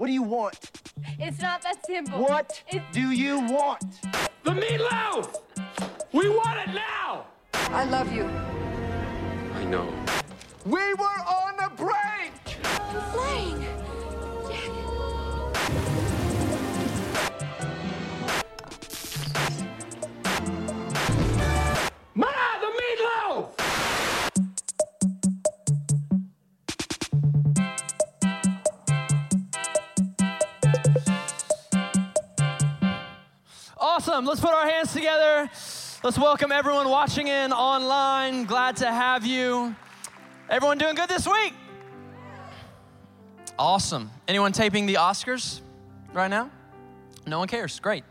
What do you want? It's not that simple. What It's do you want? The meatloaf! We want it now! I love you. I know. We were on a break! flying. Ma, Let's put our hands together. Let's welcome everyone watching in online. Glad to have you. Everyone doing good this week? Awesome. Anyone taping the Oscars right now? No one cares. Great.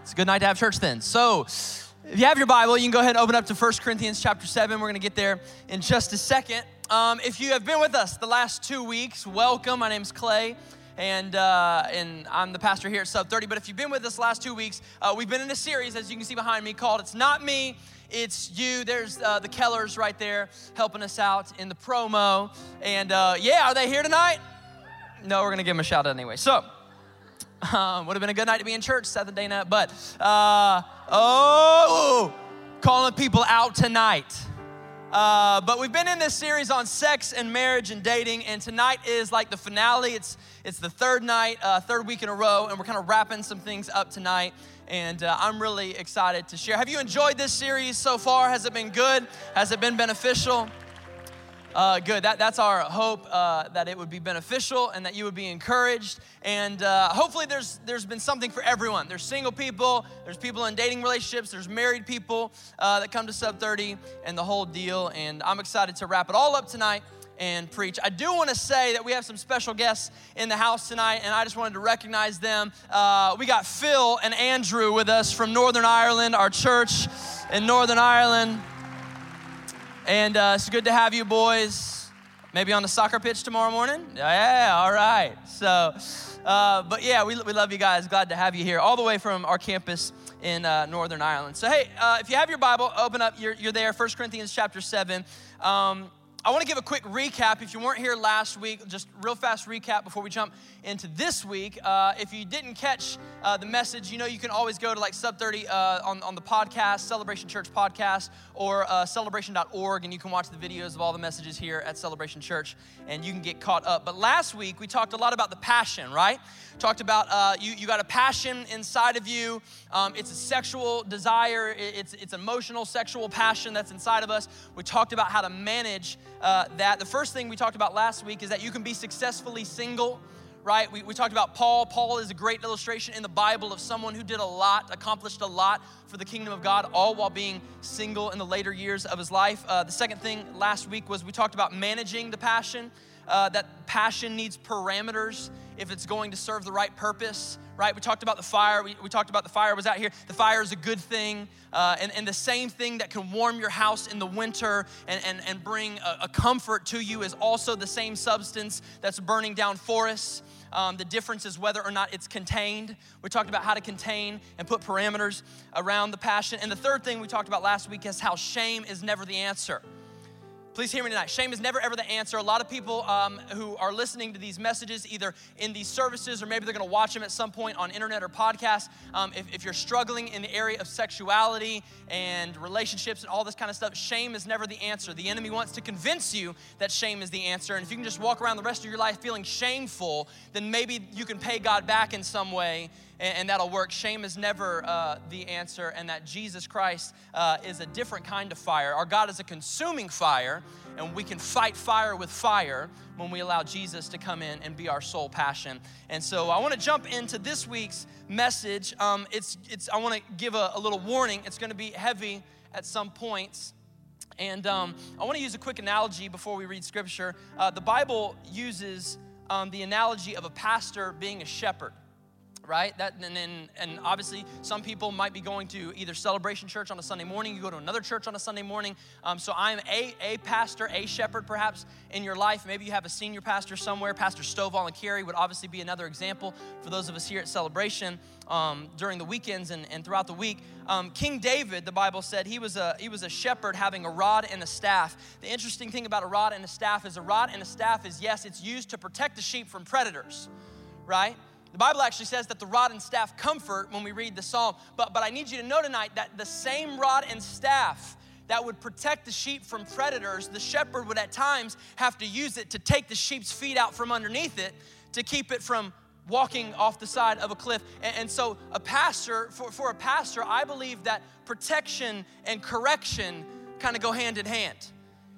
It's a good night to have church then. So, if you have your Bible, you can go ahead and open up to 1 Corinthians chapter 7. We're going to get there in just a second. Um, if you have been with us the last two weeks, welcome. My name's Clay and uh, and I'm the pastor here at Sub 30. But if you've been with us last two weeks, uh, we've been in a series, as you can see behind me, called "It's Not Me, It's You." There's uh, the Kellers right there helping us out in the promo, and uh, yeah, are they here tonight? No, we're gonna give them a shout out anyway. So. Um, would have been a good night to be in church, seventh day night, but uh, oh, calling people out tonight. Uh, but we've been in this series on sex and marriage and dating, and tonight is like the finale. It's it's the third night, uh, third week in a row, and we're kind of wrapping some things up tonight. And uh, I'm really excited to share. Have you enjoyed this series so far? Has it been good? Has it been beneficial? Uh, good. That, that's our hope uh, that it would be beneficial and that you would be encouraged. And uh, hopefully, there's there's been something for everyone. There's single people, there's people in dating relationships, there's married people uh, that come to Sub 30 and the whole deal. And I'm excited to wrap it all up tonight and preach. I do want to say that we have some special guests in the house tonight, and I just wanted to recognize them. Uh, we got Phil and Andrew with us from Northern Ireland, our church in Northern Ireland. And uh, it's good to have you boys. Maybe on the soccer pitch tomorrow morning? Yeah, all right. So, uh, but yeah, we, we love you guys. Glad to have you here, all the way from our campus in uh, Northern Ireland. So, hey, uh, if you have your Bible, open up. You're, you're there, 1 Corinthians chapter 7. Um, I want to give a quick recap. If you weren't here last week, just real fast recap before we jump into this week. Uh, if you didn't catch uh, the message, you know you can always go to like Sub 30 uh, on, on the podcast, Celebration Church podcast, or uh, celebration.org, and you can watch the videos of all the messages here at Celebration Church, and you can get caught up. But last week, we talked a lot about the passion, right? Talked about uh, you, you got a passion inside of you. Um, it's a sexual desire, it's, it's emotional, sexual passion that's inside of us. We talked about how to manage uh, that. The first thing we talked about last week is that you can be successfully single right? We, we talked about Paul. Paul is a great illustration in the Bible of someone who did a lot, accomplished a lot for the kingdom of God, all while being single in the later years of his life. Uh, the second thing last week was we talked about managing the passion. Uh, that passion needs parameters if it's going to serve the right purpose, right? We talked about the fire. We, we talked about the fire was out here. The fire is a good thing. Uh, and, and the same thing that can warm your house in the winter and, and, and bring a, a comfort to you is also the same substance that's burning down forests. Um, the difference is whether or not it's contained. We talked about how to contain and put parameters around the passion. And the third thing we talked about last week is how shame is never the answer. Please hear me tonight. Shame is never ever the answer. A lot of people um, who are listening to these messages, either in these services or maybe they're going to watch them at some point on internet or podcast. Um, if, if you're struggling in the area of sexuality and relationships and all this kind of stuff, shame is never the answer. The enemy wants to convince you that shame is the answer. And if you can just walk around the rest of your life feeling shameful, then maybe you can pay God back in some way and, and that'll work. Shame is never uh, the answer, and that Jesus Christ uh, is a different kind of fire. Our God is a consuming fire, and we can fight fire with fire when we allow Jesus to come in and be our sole passion. And so I want to jump into this week's message. Um, it's, it's, I want to give a, a little warning. It's going to be heavy at some points. And um, I want to use a quick analogy before we read scripture. Uh, the Bible uses um, the analogy of a pastor being a shepherd right? That and, then and obviously some people might be going to either Celebration Church on a Sunday morning. You go to another church on a Sunday morning. Um, so I'm a a pastor, a shepherd, perhaps in your life. Maybe you have a senior pastor somewhere. Pastor Stovall and Kerri would obviously be another example for those of us here at Celebration um, during the weekends and, and throughout the week. Um, King David, the Bible said, he was a he was a shepherd having a rod and a staff. The interesting thing about a rod and a staff is a rod and a staff is yes, it's used to protect the sheep from predators right? The Bible actually says that the rod and staff comfort when we read the psalm. But, but I need you to know tonight that the same rod and staff that would protect the sheep from predators, the shepherd would at times have to use it to take the sheep's feet out from underneath it to keep it from walking off the side of a cliff. And, and so, a pastor, for, for a pastor, I believe that protection and correction kind of go hand in hand.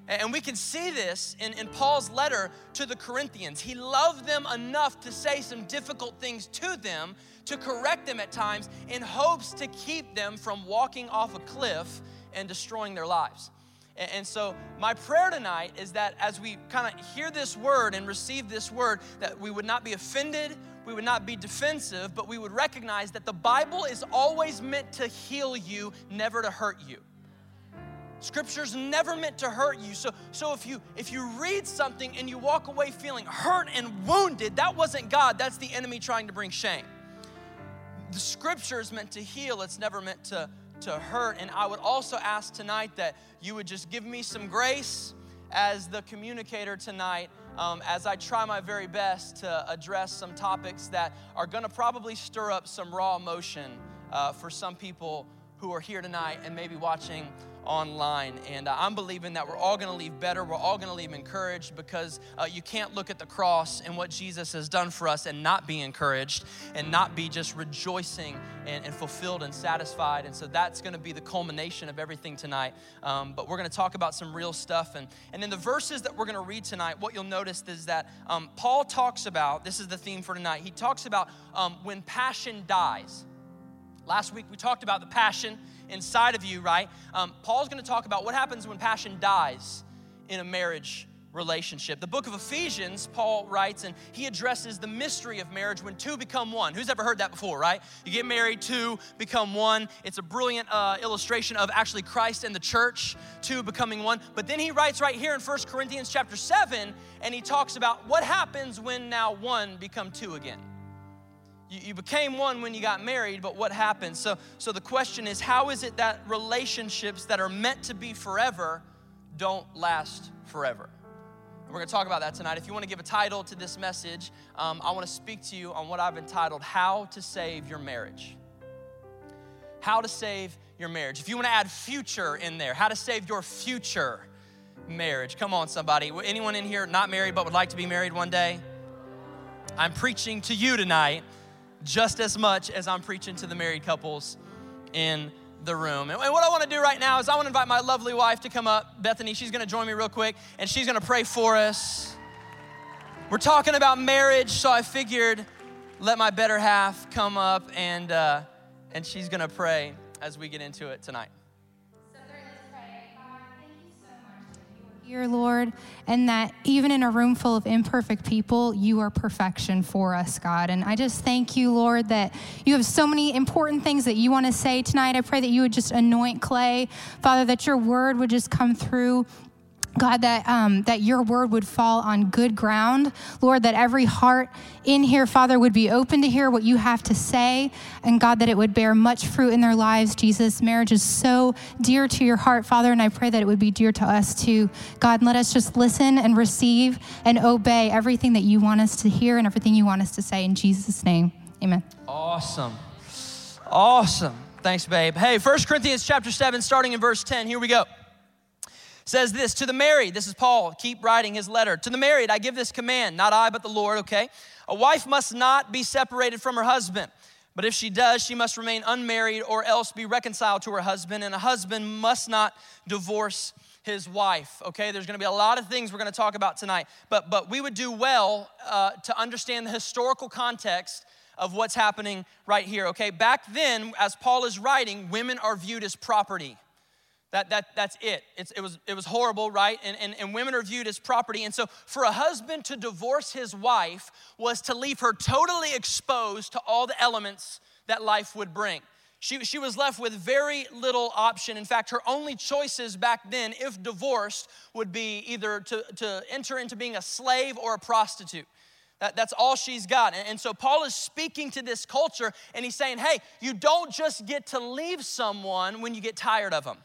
And we can see this in, in Paul's letter to the Corinthians. He loved them enough to say some difficult things to them, to correct them at times, in hopes to keep them from walking off a cliff and destroying their lives. And, and so, my prayer tonight is that as we kind of hear this word and receive this word, that we would not be offended, we would not be defensive, but we would recognize that the Bible is always meant to heal you, never to hurt you. Scripture's never meant to hurt you. So, so if you if you read something and you walk away feeling hurt and wounded, that wasn't God. That's the enemy trying to bring shame. The scripture is meant to heal, it's never meant to, to hurt. And I would also ask tonight that you would just give me some grace as the communicator tonight um, as I try my very best to address some topics that are gonna probably stir up some raw emotion uh, for some people who are here tonight and maybe watching online. And uh, I'm believing that we're all going to leave better. We're all going to leave encouraged because uh, you can't look at the cross and what Jesus has done for us and not be encouraged and not be just rejoicing and, and fulfilled and satisfied. And so that's going to be the culmination of everything tonight. Um, but we're going to talk about some real stuff. And, and in the verses that we're going to read tonight, what you'll notice is that um, Paul talks about this is the theme for tonight. He talks about um, when passion dies. Last week we talked about the passion inside of you, right? Um, Paul's going to talk about what happens when passion dies in a marriage relationship. The book of Ephesians, Paul writes, and he addresses the mystery of marriage when two become one. Who's ever heard that before, right? You get married, two become one. It's a brilliant uh, illustration of actually Christ and the church, two becoming one. But then he writes right here in 1 Corinthians chapter 7, and he talks about what happens when now one become two again. You, you became one when you got married, but what happened? So, so the question is how is it that relationships that are meant to be forever don't last forever? We're going to talk about that tonight. If you want to give a title to this message, um, I want to speak to you on what I've entitled How to Save Your Marriage. How to Save Your Marriage. If you want to add future in there, how to save your future marriage. Come on, somebody. Anyone in here not married but would like to be married one day? I'm preaching to you tonight just as much as I'm preaching to the married couples in the room. And what I want to do right now is I want to invite my lovely wife to come up, Bethany. She's going to join me real quick and she's going to pray for us. We're talking about marriage, so I figured let my better half come up and uh, and she's going to pray as we get into it tonight. Here, Lord, and that even in a room full of imperfect people, you are perfection for us, God. And I just thank you, Lord, that you have so many important things that you want to say tonight. I pray that you would just anoint Clay, Father, that your word would just come through God, that, um, that your word would fall on good ground. Lord, that every heart in here, Father, would be open to hear what you have to say. And God, that it would bear much fruit in their lives. Jesus, marriage is so dear to your heart, Father, and I pray that it would be dear to us too. God, let us just listen and receive and obey everything that you want us to hear and everything you want us to say. In Jesus' name, amen. Awesome. Awesome. Thanks, babe. Hey, 1 Corinthians chapter 7, starting in verse 10. Here we go says this to the married this is paul keep writing his letter to the married i give this command not i but the lord okay? A wife must not be separated from her husband but if she does she must remain unmarried or else be reconciled to her husband and a husband must not divorce his wife okay? There's going to be a lot of things we're going to talk about tonight but but we would do well uh, to understand the historical context of what's happening right here okay? Back then as paul is writing women are viewed as property that, that, that's it. It's, it, was, it was horrible, right? And, and, and women are viewed as property. And so, for a husband to divorce his wife was to leave her totally exposed to all the elements that life would bring. She, she was left with very little option. In fact, her only choices back then, if divorced, would be either to, to enter into being a slave or a prostitute. That, that's all she's got. And, and so Paul is speaking to this culture and he's saying, hey, you don't just get to leave someone when you get tired of them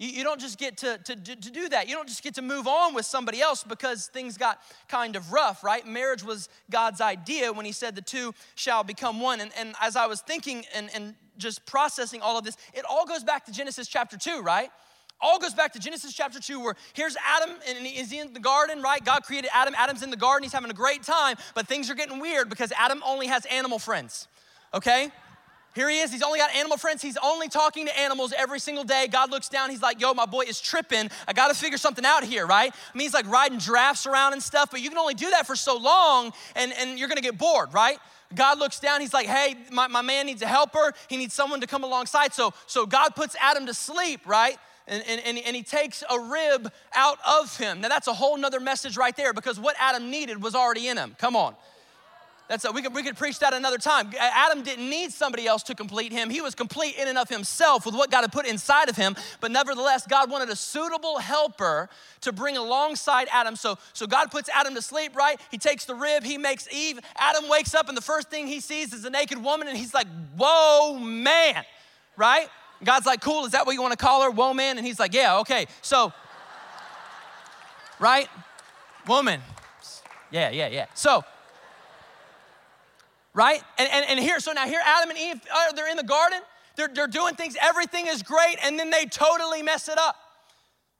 You, you don't just get to, to, to do that. You don't just get to move on with somebody else because things got kind of rough, right? Marriage was God's idea when He said the two shall become one. And, and as I was thinking and, and just processing all of this, it all goes back to Genesis chapter 2, right? all goes back to Genesis chapter 2, where here's Adam, and he's in the garden, right? God created Adam. Adam's in the garden. He's having a great time, but things are getting weird because Adam only has animal friends, okay? Here he is. He's only got animal friends. He's only talking to animals every single day. God looks down. He's like, yo, my boy is tripping. I got to figure something out here, right? I mean, he's like riding giraffes around and stuff, but you can only do that for so long and, and you're going to get bored, right? God looks down. He's like, hey, my, my man needs a helper. He needs someone to come alongside. So, so God puts Adam to sleep, right? And, and, and, he takes a rib out of him. Now, that's a whole nother message right there because what Adam needed was already in him. Come on. That's a, we could we could preach that another time. Adam didn't need somebody else to complete him. He was complete in and of himself with what God had put inside of him. But nevertheless, God wanted a suitable helper to bring alongside Adam. So so God puts Adam to sleep. Right? He takes the rib. He makes Eve. Adam wakes up and the first thing he sees is a naked woman, and he's like, "Whoa, man!" Right? God's like, "Cool. Is that what you want to call her, whoa, man?" And he's like, "Yeah, okay." So, right, woman. Yeah, yeah, yeah. So right? And, and, and here, so now here Adam and Eve, uh, they're in the garden, they're, they're doing things, everything is great, and then they totally mess it up.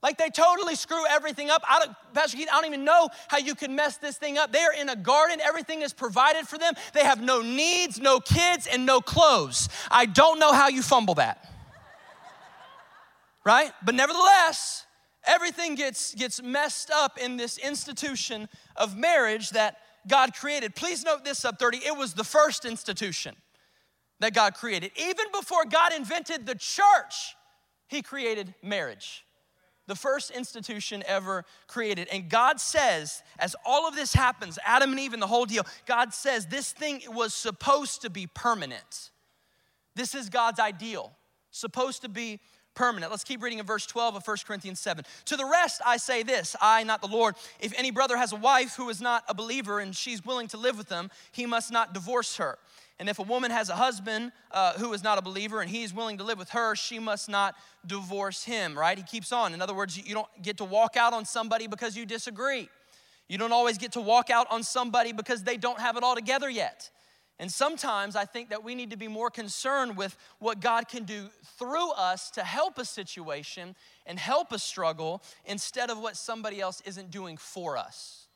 Like they totally screw everything up. I don't, Pastor Keith, I don't even know how you can mess this thing up. They are in a garden, everything is provided for them. They have no needs, no kids, and no clothes. I don't know how you fumble that. right? But nevertheless, everything gets, gets messed up in this institution of marriage that God created. Please note this sub 30, it was the first institution that God created. Even before God invented the church, He created marriage. The first institution ever created. And God says, as all of this happens, Adam and Eve and the whole deal, God says this thing was supposed to be permanent. This is God's ideal, supposed to be permanent. Let's keep reading in verse 12 of 1 Corinthians 7. To the rest, I say this I, not the Lord, if any brother has a wife who is not a believer and she's willing to live with them, he must not divorce her. And if a woman has a husband uh, who is not a believer and he's willing to live with her, she must not divorce him, right? He keeps on. In other words, you don't get to walk out on somebody because you disagree. You don't always get to walk out on somebody because they don't have it all together yet. And sometimes I think that we need to be more concerned with what God can do through us to help a situation and help a struggle instead of what somebody else isn't doing for us.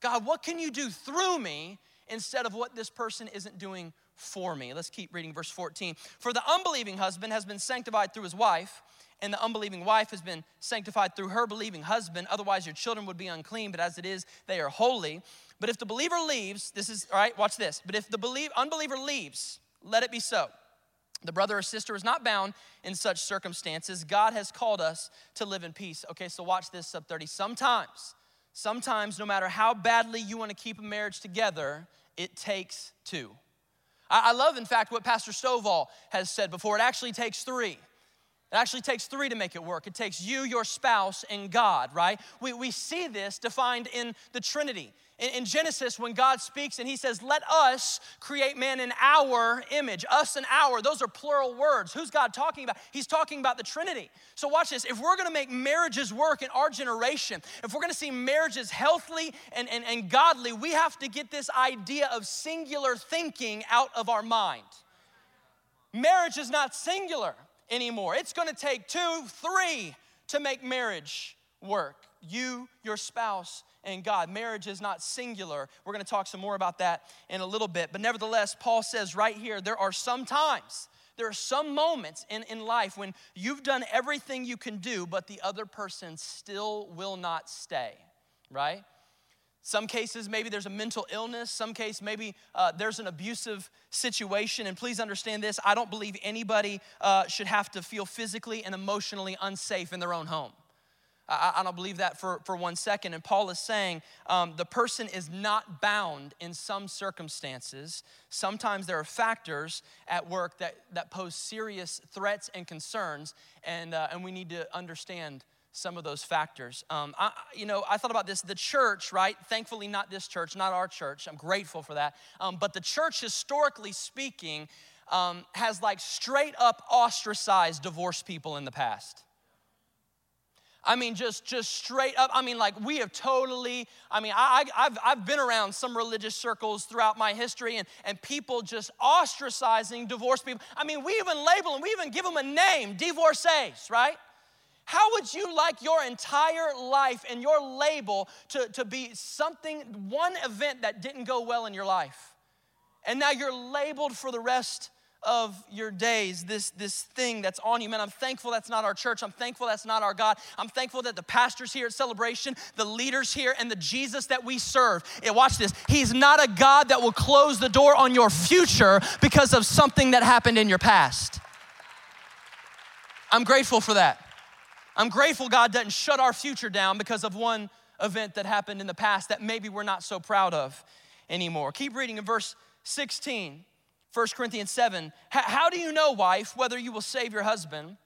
God, what can you do through me instead of what this person isn't doing for me? Let's keep reading verse 14. For the unbelieving husband has been sanctified through his wife and the unbelieving wife has been sanctified through her believing husband. Otherwise, your children would be unclean, but as it is, they are holy. But if the believer leaves, this is, all right, watch this. But if the believe, unbeliever leaves, let it be so. The brother or sister is not bound in such circumstances. God has called us to live in peace. Okay, so watch this, sub 30. Sometimes, sometimes, no matter how badly you want to keep a marriage together, it takes two. I love, in fact, what Pastor Stovall has said before. It actually takes three. It actually takes three to make it work. It takes you, your spouse, and God, right? We, we see this defined in the Trinity. In, in, Genesis, when God speaks and He says, Let us create man in our image, us and our, those are plural words. Who's God talking about? He's talking about the Trinity. So, watch this. If we're gonna make marriages work in our generation, if we're gonna see marriages healthy and, and, and godly, we have to get this idea of singular thinking out of our mind. Marriage is not singular anymore. It's gonna take two, three to make marriage work. You, your spouse, and God. Marriage is not singular. We're gonna talk some more about that in a little bit. But nevertheless, Paul says right here there are some times, there are some moments in, in life when you've done everything you can do, but the other person still will not stay, right? Some cases, maybe there's a mental illness. Some case, maybe uh, there's an abusive situation. And please understand this I don't believe anybody uh, should have to feel physically and emotionally unsafe in their own home. I, I don't believe that for, for one second. And Paul is saying um, the person is not bound in some circumstances. Sometimes there are factors at work that, that pose serious threats and concerns, and, uh, and we need to understand some of those factors. Um, I, you know, I thought about this. The church, right? Thankfully, not this church, not our church. I'm grateful for that. Um, but the church, historically speaking, um, has like straight up ostracized divorced people in the past. I mean, just just straight up. I mean, like we have totally. I mean, I, have I've been around some religious circles throughout my history, and and people just ostracizing divorced people. I mean, we even label them. We even give them a name, divorcees, right? How would you like your entire life and your label to, to be something, one event that didn't go well in your life? And now you're labeled for the rest of your days, this, this thing that's on you. Man, I'm thankful that's not our church. I'm thankful that's not our God. I'm thankful that the pastors here at Celebration, the leaders here, and the Jesus that we serve. And watch this. He's not a God that will close the door on your future because of something that happened in your past. I'm grateful for that. I'm grateful God doesn't shut our future down because of one event that happened in the past that maybe we're not so proud of anymore. Keep reading in verse 16, 1 Corinthians 7. How do you know, wife, whether you will save your husband?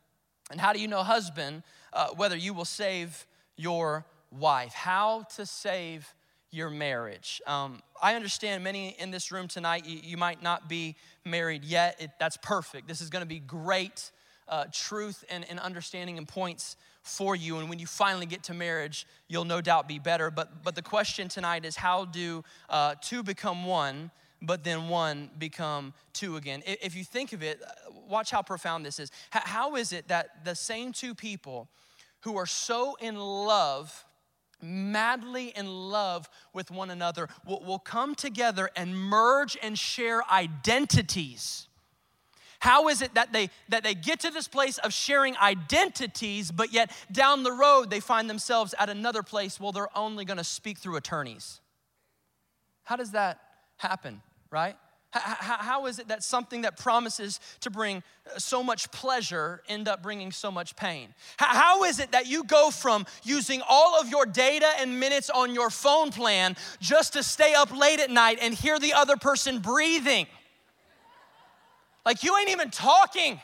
And how do you know, husband, uh, whether you will save your wife? How to save your marriage. Um, I understand many in this room tonight, you, you might not be married yet. It, that's perfect. This is going to be great uh, truth and, and understanding and points for you. And when you finally get to marriage, you'll no doubt be better. But, but the question tonight is how do uh, two become one, but then one become two again? If you think of it, uh, watch how profound this is. How is it that the same two people who are so in love, madly in love with one another, will, will come together and merge and share identities? How is it that they that they get to this place of sharing identities, but yet down the road they find themselves at another place where they're only going to speak through attorneys? How does that happen, right? How, How is it that something that promises to bring uh, so much pleasure end up bringing so much pain? How is it that you go from using all of your data and minutes on your phone plan just to stay up late at night and hear the other person breathing? Like you ain't even talking.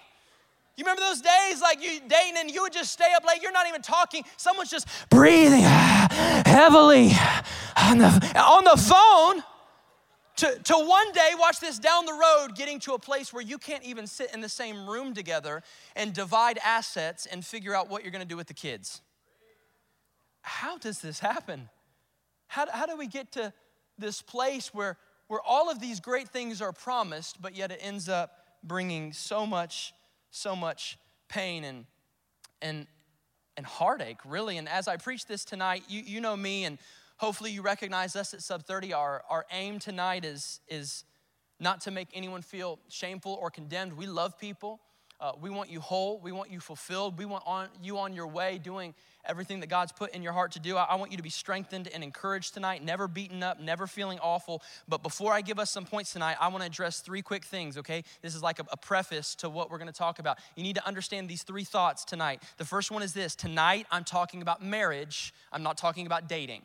You remember those days like you dating and you would just stay up late, you're not even talking. Someone's just breathing heavily on the, on the phone. To, to one day, watch this down the road, getting to a place where you can't even sit in the same room together and divide assets and figure out what you're gonna do with the kids. How does this happen? How, how do we get to this place where, where all of these great things are promised, but yet it ends up bringing so much, so much pain and, and, and heartache, really. And as I preach this tonight, you, you know me, and hopefully you recognize us at Sub 30. Our, our aim tonight is, is not to make anyone feel shameful or condemned. We love people. Uh, we want you whole. We want you fulfilled. We want on, you on your way doing everything that God's put in your heart to do. I, I want you to be strengthened and encouraged tonight, never beaten up, never feeling awful. But before I give us some points tonight, I want to address three quick things, okay? This is like a, a preface to what we're going to talk about. You need to understand these three thoughts tonight. The first one is this tonight, I'm talking about marriage, I'm not talking about dating,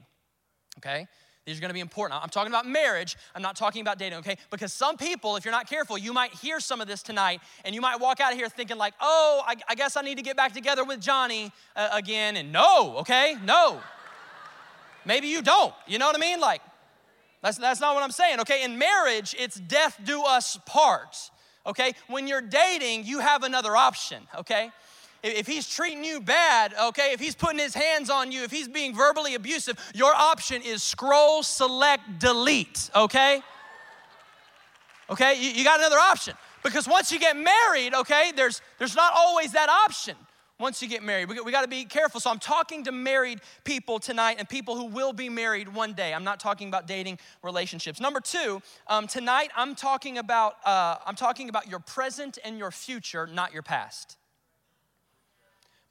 okay? These are gonna be important. I'm talking about marriage, I'm not talking about dating, okay? Because some people, if you're not careful, you might hear some of this tonight and you might walk out of here thinking, like, oh, I, I guess I need to get back together with Johnny uh, again. And no, okay? No. Maybe you don't. You know what I mean? Like, that's, that's not what I'm saying, okay? In marriage, it's death do us part, okay? When you're dating, you have another option, okay? If he's treating you bad, okay, if he's putting his hands on you, if he's being verbally abusive, your option is scroll, select, delete, okay? Okay, you, you got another option. Because once you get married, okay, there's, there's not always that option once you get married. We, we got to be careful. So I'm talking to married people tonight and people who will be married one day. I'm not talking about dating relationships. Number two, um, tonight I'm talking about uh, I'm talking about your present and your future, not your past.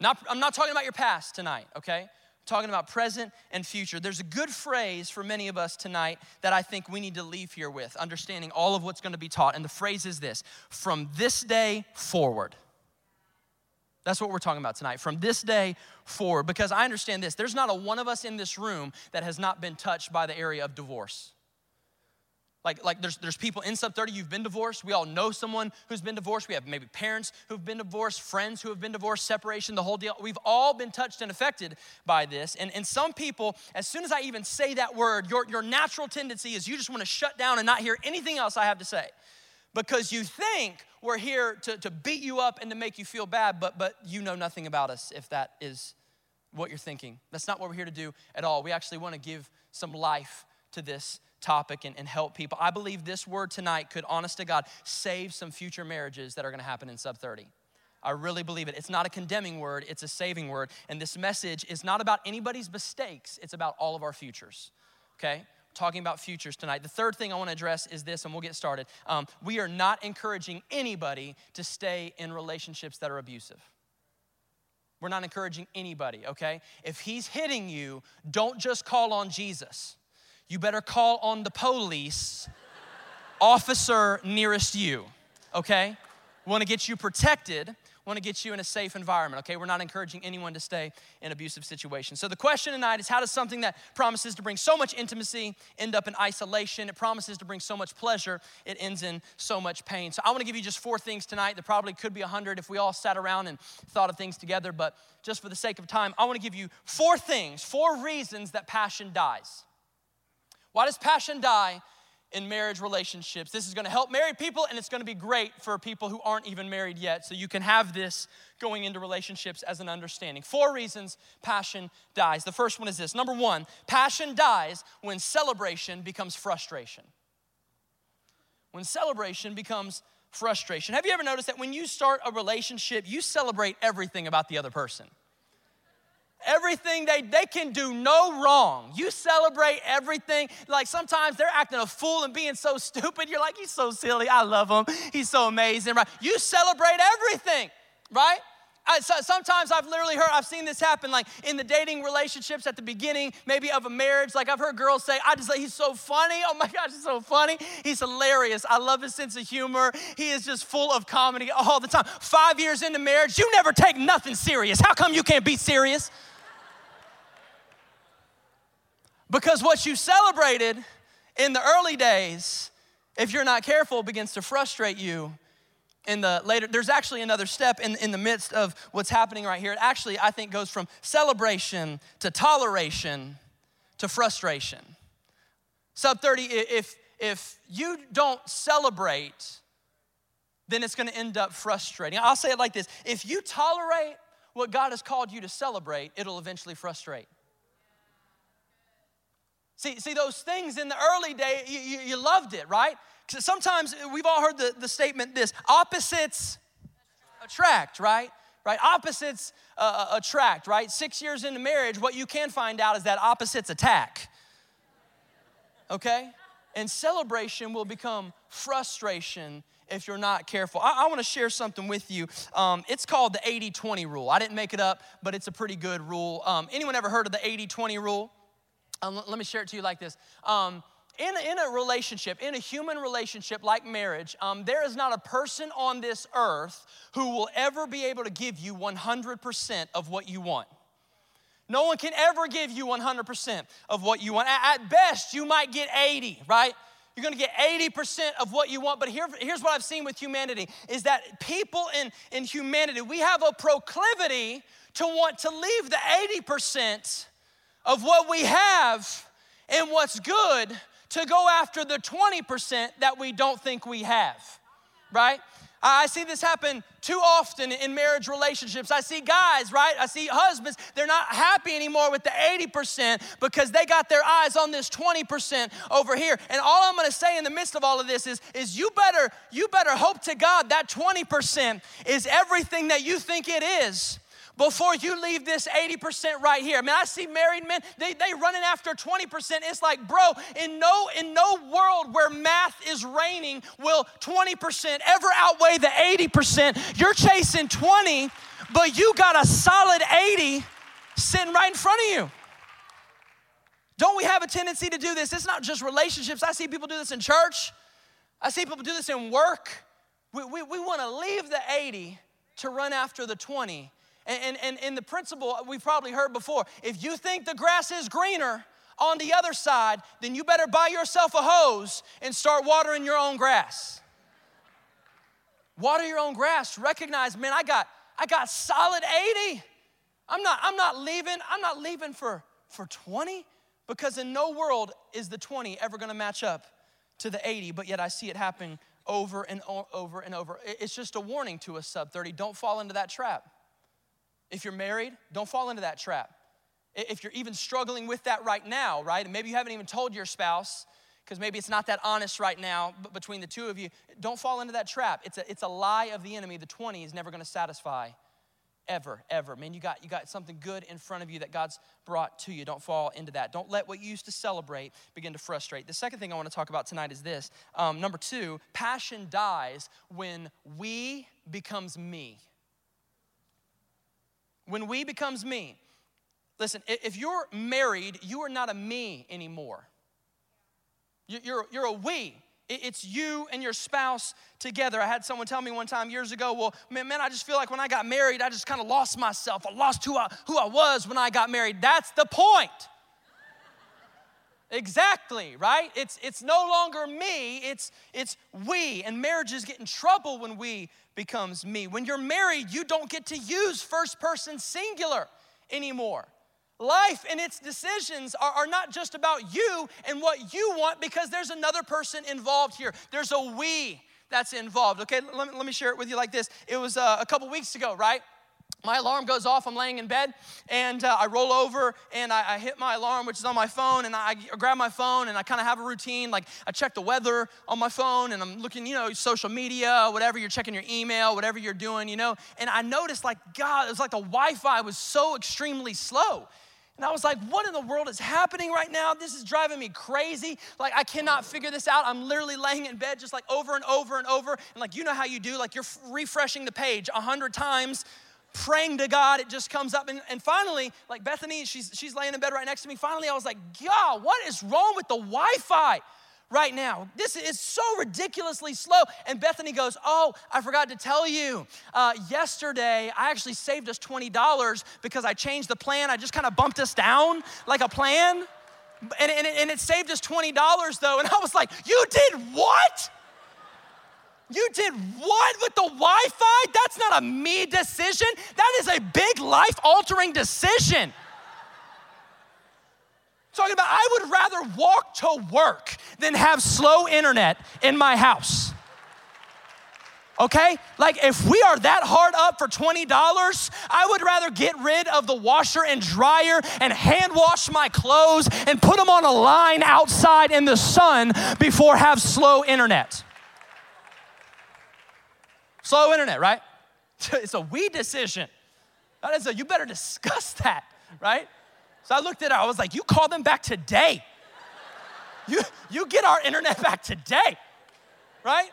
Not, I'm not talking about your past tonight, okay? I'm talking about present and future. There's a good phrase for many of us tonight that I think we need to leave here with, understanding all of what's going to be taught. And the phrase is this from this day forward. That's what we're talking about tonight. From this day forward, because I understand this there's not a one of us in this room that has not been touched by the area of divorce. Like, like there's, there's people in sub 30, you've been divorced. We all know someone who's been divorced. We have maybe parents who've been divorced, friends who have been divorced, separation, the whole deal. We've all been touched and affected by this. And, and some people, as soon as I even say that word, your, your natural tendency is you just want to shut down and not hear anything else I have to say. Because you think we're here to, to beat you up and to make you feel bad, but, but you know nothing about us if that is what you're thinking. That's not what we're here to do at all. We actually want to give some life to this topic and, and help people. I believe this word tonight could, honest to God, save some future marriages that are going to happen in sub 30. I really believe it. It's not a condemning word, it's a saving word. And this message is not about anybody's mistakes, it's about all of our futures. Okay? Talking about futures tonight. The third thing I want to address is this, and we'll get started. Um, we are not encouraging anybody to stay in relationships that are abusive. We're not encouraging anybody, okay? If he's hitting you, don't just call on Jesus. You better call on the police officer nearest you, okay? We want to get you protected We want to get you in a safe environment, okay? We're not encouraging anyone to stay in abusive situations. So the question tonight is how does something that promises to bring so much intimacy end up in isolation? It promises to bring so much pleasure, it ends in so much pain. So I want to give you just four things tonight. There probably could be a hundred if we all sat around and thought of things together, but just for the sake of time, I want to give you four things, four reasons that passion dies. Why does passion die in marriage relationships. This is to help married people and it's to be great for people who aren't even married yet. So you can have this going into relationships as an understanding. Four reasons passion dies. The first one is this number one, passion dies when celebration becomes frustration. When celebration becomes frustration. Have you ever noticed that when you start a relationship, you celebrate everything about the other person? Everything they, they can do no wrong. You celebrate everything. Like sometimes they're acting a fool and being so stupid. You're like, he's so silly. I love him. He's so amazing, right? You celebrate everything, right? I, so, sometimes I've literally heard, I've seen this happen, like in the dating relationships at the beginning, maybe of a marriage. Like I've heard girls say, I just like, he's so funny. Oh my gosh, he's so funny. He's hilarious. I love his sense of humor. He is just full of comedy all the time. Five years into marriage, you never take nothing serious. How come you can't be serious? Because what you celebrated in the early days, if you're not careful, begins to frustrate you in the later. There's actually another step in, in the midst of what's happening right here. It actually, I think, goes from celebration to toleration to frustration. Sub 30, if, if you don't celebrate, then it's gonna end up frustrating. I'll say it like this if you tolerate what God has called you to celebrate, it'll eventually frustrate. See, see those things in the early day, you, you, you loved it, right? Sometimes we've all heard the, the statement this opposites attract, right? Right? Opposites uh, uh, attract, right? Six years into marriage, what you can find out is that opposites attack. Okay? And celebration will become frustration if you're not careful. I, I want to share something with you. Um, it's called the 80 20 rule. I didn't make it up, but it's a pretty good rule. Um, anyone ever heard of the 80 20 rule? Um, let me share it to you like this. In, a, in a relationship, in a human relationship like marriage, um, there is not a person on this earth who will ever be able to give you 100% of what you want. No one can ever give you 100% of what you want. At, at best, you might get 80, right? You're gonna get 80% of what you want. But here, here's what I've seen with humanity is that people in, in humanity, we have a proclivity to want to leave the 80% of what we have and what's good to go after the 20% that we don't think we have, right? I see this happen too often in marriage relationships. I see guys, right? I see husbands, they're not happy anymore with the 80% because they got their eyes on this 20% over here. And all I'm gonna say in the midst of all of this is, is you better, you better hope to God that 20% is everything that you think it is before you leave this 80% right here. I mean, I see married men, they, they running after 20%. It's like, bro, in no, in no world where math is reigning will 20% ever outweigh the 80%. You're chasing 20, but you got a solid 80 sitting right in front of you. Don't we have a tendency to do this? It's not just relationships. I see people do this in church. I see people do this in work. We, we, we want to leave the 80 to run after the 20 and, and, and the principle we've probably heard before if you think the grass is greener on the other side, then you better buy yourself a hose and start watering your own grass. Water your own grass. Recognize, man, I got I got solid 80. I'm not I'm not leaving. I'm not leaving for for 20 because in no world is the 20 ever to match up to the 80, but yet I see it happening over and over and over. It's just a warning to us sub 30. Don't fall into that trap. If you're married, don't fall into that trap. if you're even struggling with that right now, right? And maybe you haven't even told your spouse, because maybe it's not that honest right now between the two of you. Don't fall into that trap. It's a, it's a lie of the enemy. The 20 is never going to satisfy ever ever man you got you got something good in front of you that god's brought to you don't fall into that don't let what you used to celebrate begin to frustrate the second thing i want to talk about tonight is this um, number two passion dies when we becomes me when we becomes me listen if you're married you are not a me anymore you're, you're a we it's you and your spouse together. I had someone tell me one time years ago, well, man, man I just feel like when I got married, I just kind of lost myself. I lost who I, who I was when I got married. That's the point. Exactly, right? It's it's no longer me, it's it's we. And marriages get in trouble when we becomes me. When you're married, you don't get to use first person singular anymore. Life and its decisions are, are not just about you and what you want because there's another person involved here. There's a we that's involved. Okay, let me, let me share it with you like this. It was uh, a couple weeks ago, right? My alarm goes off i'm laying in bed and uh, i roll over and I, I, hit my alarm which is on my phone and i, I grab my phone and i kind of have a routine like i check the weather on my phone and i'm looking you know social media whatever you're checking your email whatever you're doing you know and i noticed like god it was like the wi-fi was so extremely slow and I was like, what in the world is happening right now? This is driving me crazy. Like, I cannot figure this out. I'm literally laying in bed just like over and over and over. And like, you know how you do, like, you're refreshing the page a hundred times, praying to God. It just comes up. And, and finally, like, Bethany, she's, she's laying in bed right next to me. Finally, I was like, God, what is wrong with the Wi Fi? right now. This is so ridiculously slow. And Bethany goes, Oh, I forgot to tell you. Uh, yesterday, I actually saved us $20 because I changed the plan. I just kind of bumped us down like a plan. And, and, and it saved us $20 though. And I was like, You did what? You did what with the Wi Fi? That's not a me decision. That is a big life altering decision talking about I would rather walk to work than have slow internet in my house. Okay? Like, if we are that hard up for $20, I would rather get rid of the washer and dryer and hand wash my clothes and put them on a line outside in the sun before have slow internet. Slow internet, right? It's a we decision. That is a, you better discuss that, right? So I looked at her, I was like, You call them back today. You, you get our internet back today, right?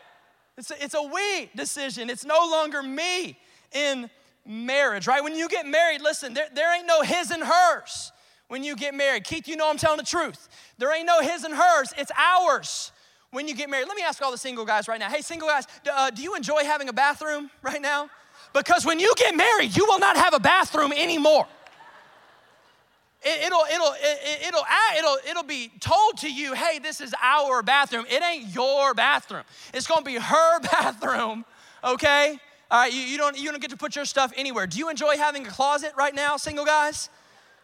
It's a, it's a we decision. It's no longer me in marriage, right? When you get married, listen, there, there ain't no his and hers when you get married. Keith, you know I'm telling the truth. There ain't no his and hers, it's ours when you get married. Let me ask all the single guys right now hey, single guys, uh, do you enjoy having a bathroom right now? Because when you get married, you will not have a bathroom anymore it, will it'll it, it'll it'll it'll be told to you, hey, this is our bathroom. It ain't your bathroom. It's gonna be her bathroom. Okay. All right. You, you don't you don't get to put your stuff anywhere. Do you enjoy having a closet right now, single guys?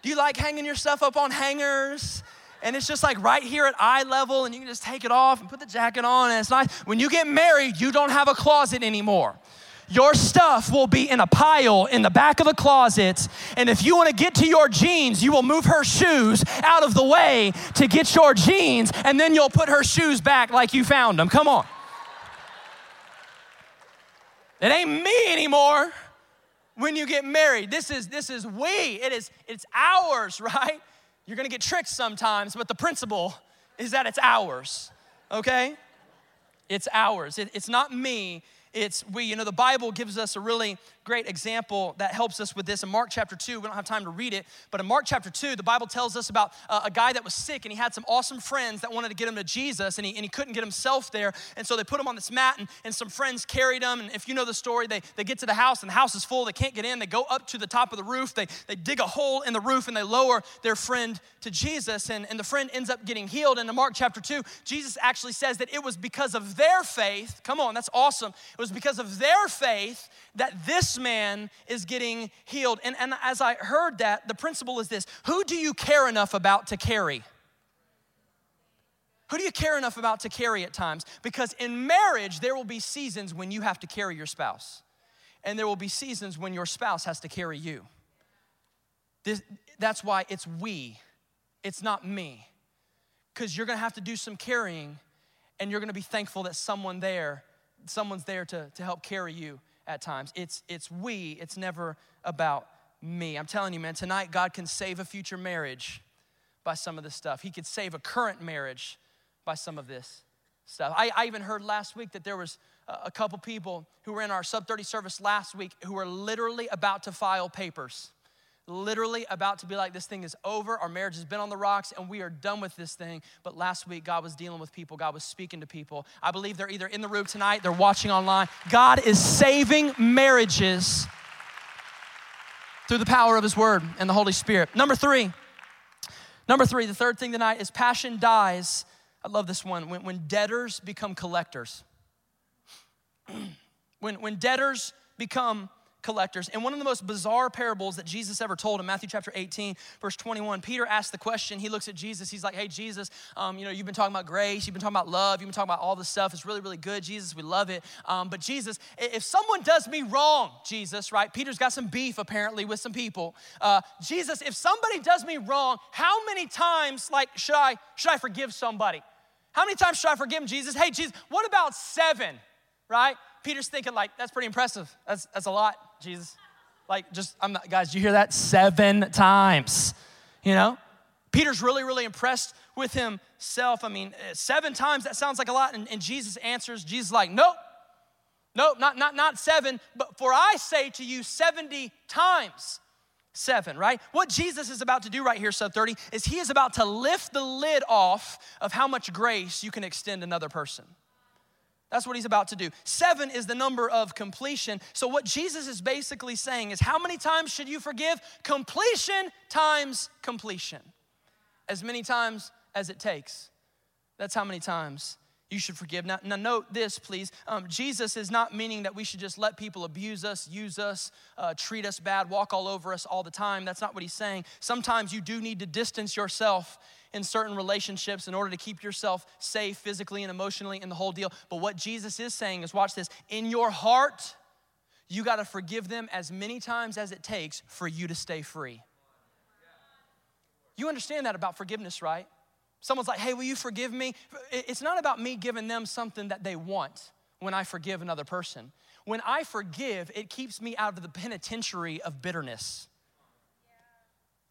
Do you like hanging your stuff up on hangers? And it's just like right here at eye level, and you can just take it off and put the jacket on, and it's nice. When you get married, you don't have a closet anymore your stuff will be in a pile in the back of the closet. And if you want to get to your jeans, you will move her shoes out of the way to get your jeans, and then you'll put her shoes back like you found them. Come on. It ain't me anymore when you get married. This is this is we. It is it's ours, right? You're gonna get tricked sometimes, but the principle is that it's ours. Okay? It's ours. It, it's not me it's we. You know, the Bible gives us a really great example that helps us with this. In Mark chapter 2, we don't have time to read it, but in Mark chapter 2, the Bible tells us about uh, a guy that was sick and he had some awesome friends that wanted to get him to Jesus and he, and he couldn't get himself there. And so they put him on this mat and, and some friends carried him. And if you know the story, they, they get to the house and the house is full. They can't get in. They go up to the top of the roof. They, they dig a hole in the roof and they lower their friend to Jesus. And, and the friend ends up getting healed. And in Mark chapter 2, Jesus actually says that it was because of their faith. Come on, that's awesome. It was because of their faith that this man is getting healed. And, and as I heard that, the principle is this who do you care enough about to carry? Who do you care enough about to carry at times? Because in marriage, there will be seasons when you have to carry your spouse, and there will be seasons when your spouse has to carry you. This, that's why it's we, it's not me. Because you're gonna have to do some carrying and you're gonna be thankful that someone there, someone's there to, to help carry you at times. It's, it's we, it's never about me. I'm telling you, man, tonight God can save a future marriage by some of this stuff. He could save a current marriage by some of this stuff. I, I even heard last week that there was a, couple people who were in our sub 30 service last week who were literally about to file papers. Literally about to be like, this thing is over, our marriage has been on the rocks, and we are done with this thing. But last week, God was dealing with people, God was speaking to people. I believe they're either in the room tonight, they're watching online. God is saving marriages through the power of His Word and the Holy Spirit. Number three, number three, the third thing tonight is passion dies. I love this one when, when debtors become collectors. when, when debtors become collectors. And one of the most bizarre parables that Jesus ever told in Matthew chapter 18, verse 21, Peter asked the question. He looks at Jesus. He's like, Hey, Jesus, um, you know, you've been talking about grace, you've been talking about love, you've been talking about all this stuff. It's really, really good, Jesus. We love it. Um, but Jesus, if someone does me wrong, Jesus, right? Peter's got some beef apparently with some people. Uh, Jesus, if somebody does me wrong, how many times, like, should I should I forgive somebody? How many times should I forgive him, Jesus? Hey, Jesus, what about seven? Right? Peter's thinking, like, that's pretty impressive. That's, that's a lot, Jesus. Like, just, I'm not, guys, you hear that? Seven times, you know? Peter's really, really impressed with himself. I mean, eh, seven times, that sounds like a lot. And, and Jesus answers, Jesus like, nope, nope, not, not, not seven, but for I say to you 70 times seven, right? What Jesus is about to do right here, sub 30, is he is about to lift the lid off of how much grace you can extend another person. That's what he's about to do. Seven is the number of completion. So, what Jesus is basically saying is, how many times should you forgive? Completion times completion. As many times as it takes. That's how many times you should forgive. Now, now note this, please. Um, Jesus is not meaning that we should just let people abuse us, use us, uh, treat us bad, walk all over us all the time. That's not what he's saying. Sometimes you do need to distance yourself in certain relationships in order to keep yourself safe physically and emotionally in the whole deal. But what Jesus is saying is watch this in your heart, you got to forgive them as many times as it takes for you to stay free. You understand that about forgiveness, right? Someone's like, hey, will you forgive me? It's not about me giving them something that they want when I forgive another person. When I forgive, it keeps me out of the penitentiary of bitterness.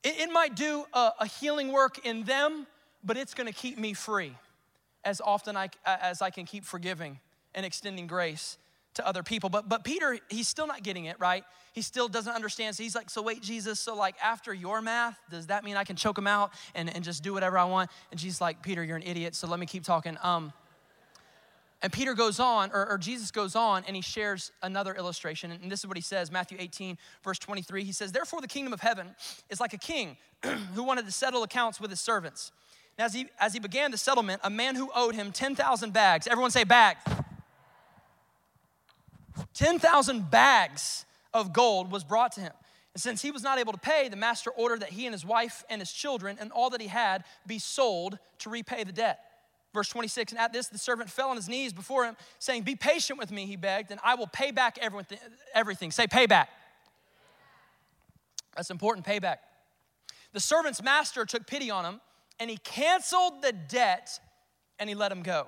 It, it might do a, a, healing work in them, but it's gonna keep me free as often I, as I can keep forgiving and extending grace to other people. But, but Peter, he's still not getting it, right? He still doesn't understand. So he's like, So wait, Jesus, so like after your math, does that mean I can choke him out and, and just do whatever I want? And Jesus like, Peter, you're an idiot, so let me keep talking. Um, and Peter goes on, or, or, Jesus goes on, and he shares another illustration. And this is what he says Matthew 18, verse 23. He says, Therefore, the kingdom of heaven is like a king who wanted to settle accounts with his servants. And as he, as he began the settlement, a man who owed him 10,000 bags, everyone say bags, 10,000 bags of gold was brought to him. And since he was not able to pay, the master ordered that he and his wife and his children and all that he had be sold to repay the debt. Verse 26, and at this, the servant fell on his knees before him, saying, Be patient with me, he begged, and I will pay back everything. Say, payback. That's important, payback. The servant's master took pity on him, and he canceled the debt, and he let him go.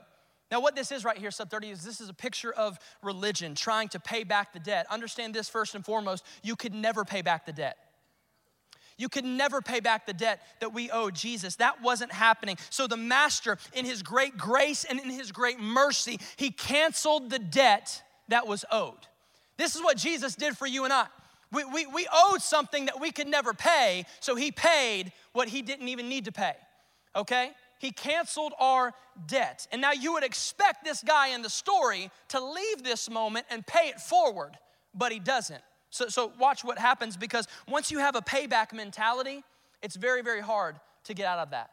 Now, what this is right here, sub 30, is this is a picture of religion trying to pay back the debt. Understand this first and foremost you could never pay back the debt. You could never pay back the debt that we owe Jesus. That wasn't happening. So the master, in his great grace and in his great mercy, he canceled the debt that was owed. This is what Jesus did for you and I. We, we, we owed something that we could never pay, so he paid what he didn't even need to pay. Okay? He canceled our debt. And now you would expect this guy in the story to leave this moment and pay it forward, but he doesn't. So, so watch what happens because once you have a payback mentality, it's very, very hard to get out of that.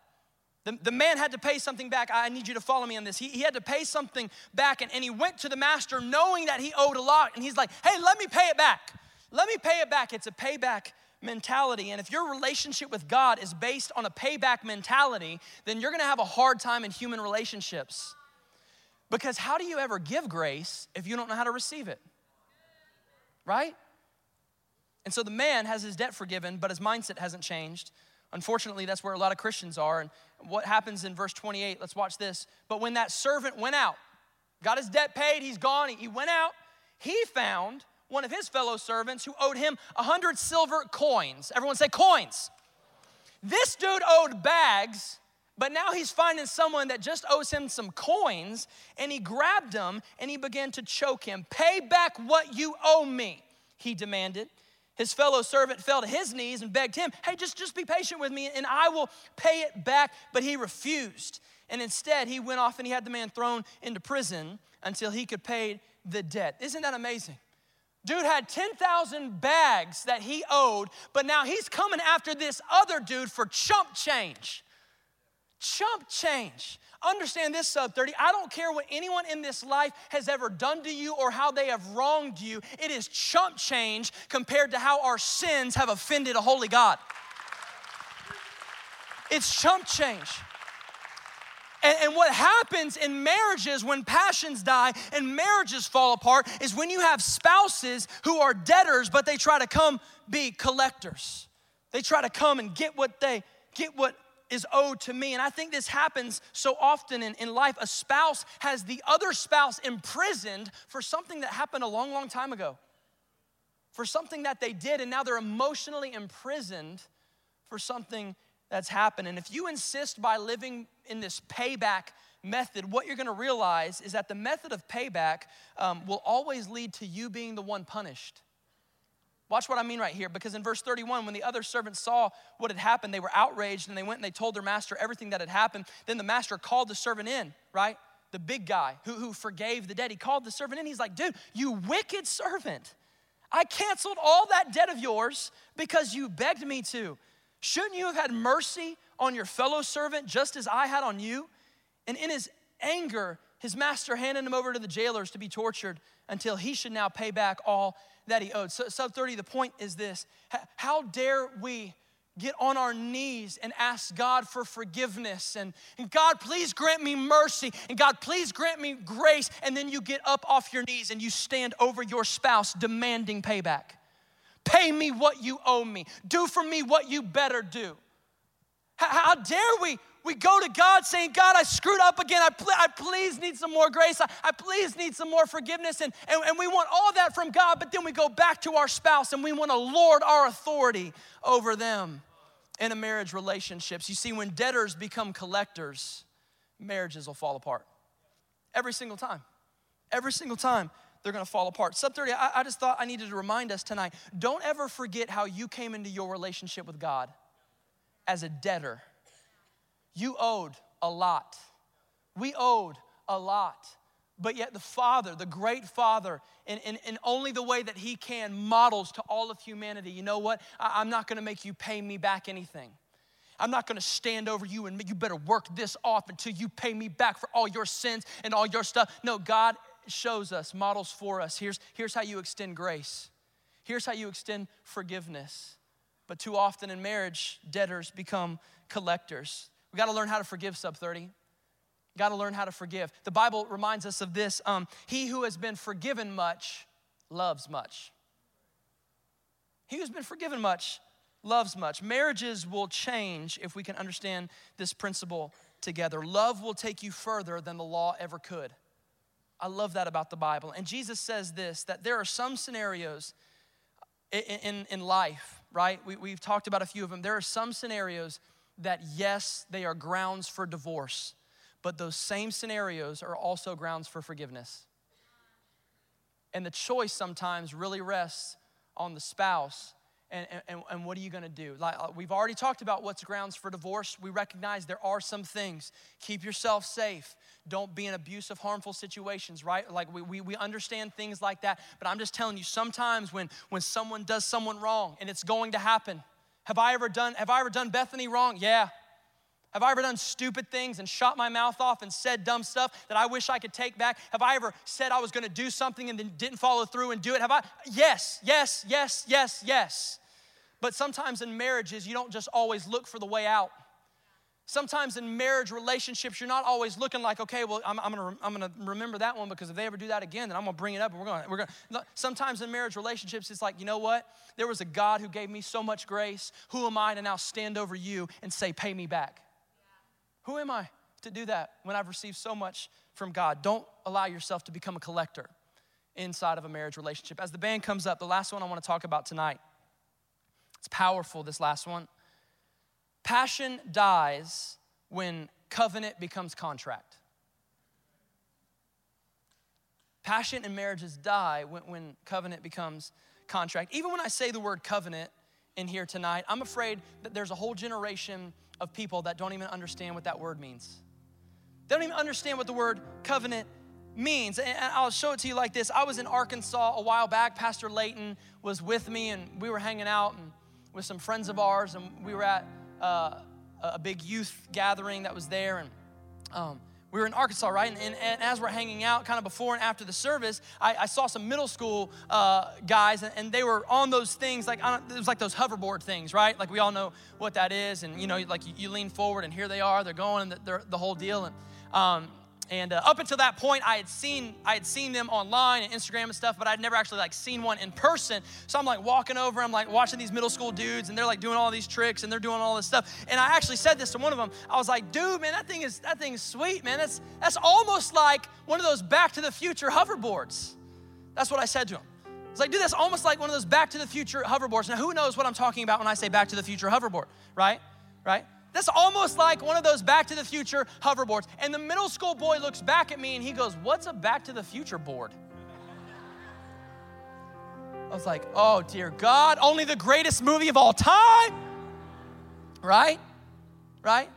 The, the man had to pay something back. I need you to follow me on this. He, he had to pay something back, and, and he went to the master knowing that he owed a lot. And he's like, hey, let me pay it back. Let me pay it back. It's a payback mentality. And if your relationship with God is based on a payback mentality, then you're gonna have a hard time in human relationships. Because how do you ever give grace if you don't know how to receive it? Right? And so the man has his debt forgiven, but his mindset hasn't changed. Unfortunately, that's where a lot of Christians are. And what happens in verse 28, let's watch this. But when that servant went out, got his debt paid, he's gone, he went out, he found one of his fellow servants who owed him a hundred silver coins. Everyone say coins. This dude owed bags, but now he's finding someone that just owes him some coins, and he grabbed him and he began to choke him. Pay back what you owe me, he demanded. His fellow servant fell to his knees and begged him, Hey, just, just be patient with me and I will pay it back. But he refused. And instead, he went off and he had the man thrown into prison until he could pay the debt. Isn't that amazing? Dude had 10,000 bags that he owed, but now he's coming after this other dude for chump change. Chump change. Understand this, sub 30. I don't care what anyone in this life has ever done to you or how they have wronged you. It is chump change compared to how our sins have offended a holy God. It's chump change. And, and, what happens in marriages when passions die and marriages fall apart is when you have spouses who are debtors, but they try to come be collectors. They try to come and get what they get what is owed to me. And I think this happens so often in, in life. A spouse has the other spouse imprisoned for something that happened a long, long time ago, for something that they did, and now they're emotionally imprisoned for something that's happened. And if you insist by living in this payback method, what you're gonna realize is that the method of payback um, will always lead to you being the one punished. Watch what I mean right here, because in verse 31, when the other servants saw what had happened, they were outraged and they went and they told their master everything that had happened. Then the master called the servant in, right? The big guy who, who forgave the debt. He called the servant in. He's like, dude, you wicked servant. I canceled all that debt of yours because you begged me to. Shouldn't you have had mercy on your fellow servant just as I had on you? And in his anger, his master handed him over to the jailers to be tortured until he should now pay back all that he owed. So, sub 30, the point is this How dare we get on our knees and ask God for forgiveness and, and God, please grant me mercy and God, please grant me grace. And then you get up off your knees and you stand over your spouse demanding payback. Pay me what you owe me. Do for me what you better do. How, dare we we go to God saying, God, I screwed up again. I, I please need some more grace. I, I please need some more forgiveness. And, and, and we want all that from God, but then we go back to our spouse and we want to lord our authority over them in a marriage relationships. You see, when debtors become collectors, marriages will fall apart. Every single time. Every single time they're gonna fall apart. Sub 30, I, I just thought I needed to remind us tonight don't ever forget how you came into your relationship with God as a debtor you owed a lot. We owed a lot. But yet, the Father, the great Father, in, in, in only the way that He can, models to all of humanity you know what? I, I'm not gonna make you pay me back anything. I'm not gonna stand over you and you better work this off until you pay me back for all your sins and all your stuff. No, God shows us, models for us. Here's, here's how you extend grace, here's how you extend forgiveness. But too often in marriage, debtors become collectors. We got to learn how to forgive sub 30. Got to learn how to forgive. The Bible reminds us of this um, He who has been forgiven much loves much. He who's been forgiven much loves much. Marriages will change if we can understand this principle together. Love will take you further than the law ever could. I love that about the Bible. And Jesus says this that there are some scenarios in, in, in life, right? We, we've talked about a few of them. There are some scenarios that yes, they are grounds for divorce, but those same scenarios are also grounds for forgiveness. And the choice sometimes really rests on the spouse. And, and, and what are you gonna do? Like, uh, we've already talked about what's grounds for divorce. We recognize there are some things. Keep yourself safe. Don't be in abusive, harmful situations, right? Like we, we, we understand things like that. But I'm just telling you, sometimes when, when someone does someone wrong and it's going to happen, have I ever done, have I ever done Bethany wrong? Yeah. Have I ever done stupid things and shot my mouth off and said dumb stuff that I wish I could take back? Have I ever said I was gonna do something and then didn't follow through and do it? Have I? Yes, yes, yes, yes, yes. But sometimes in marriages, you don't just always look for the way out. Sometimes in marriage relationships, you're not always looking like, okay, well, I'm, I'm, gonna, I'm gonna remember that one because if they ever do that again, then I'm gonna bring it up and we're gonna, we're gonna. Sometimes in marriage relationships, it's like, you know what? There was a God who gave me so much grace. Who am I to now stand over you and say, pay me back? Who am I to do that when I've received so much from God? Don't allow yourself to become a collector inside of a marriage relationship. As the band comes up, the last one I wanna talk about tonight, it's powerful, this last one. Passion dies when covenant becomes contract. Passion in marriages die when, when covenant becomes contract. Even when I say the word covenant in here tonight, I'm afraid that there's a whole generation of people that don't even understand what that word means. They don't even understand what the word covenant means. And I'll show it to you like this. I was in Arkansas a while back. Pastor Layton was with me, and we were hanging out and with some friends of ours, and we were at uh, a big youth gathering that was there, and um, we were in Arkansas, right? And, and, and, as we're hanging out, kind of before and after the service, I, I saw some middle school uh, guys, and, and, they were on those things, like it was like those hoverboard things, right? Like we all know what that is, and you know, like you, you lean forward, and here they are, they're going, and they're, the whole deal, and um, and uh, up until that point, I had seen I had seen them online and Instagram and stuff, but I'd never actually like seen one in person. So I'm like walking over, I'm like watching these middle school dudes, and they're like doing all these tricks and they're doing all this stuff. And I actually said this to one of them. I was like, "Dude, man, that thing is that thing is sweet, man. That's that's almost like one of those Back to the Future hoverboards." That's what I said to him. It's like, dude, that's almost like one of those Back to the Future hoverboards. Now, who knows what I'm talking about when I say Back to the Future hoverboard, right? Right? That's almost like one of those Back to the Future hoverboards. And the middle school boy looks back at me and he goes, What's a Back to the Future board? I was like, Oh, dear God, only the greatest movie of all time. Right? Right?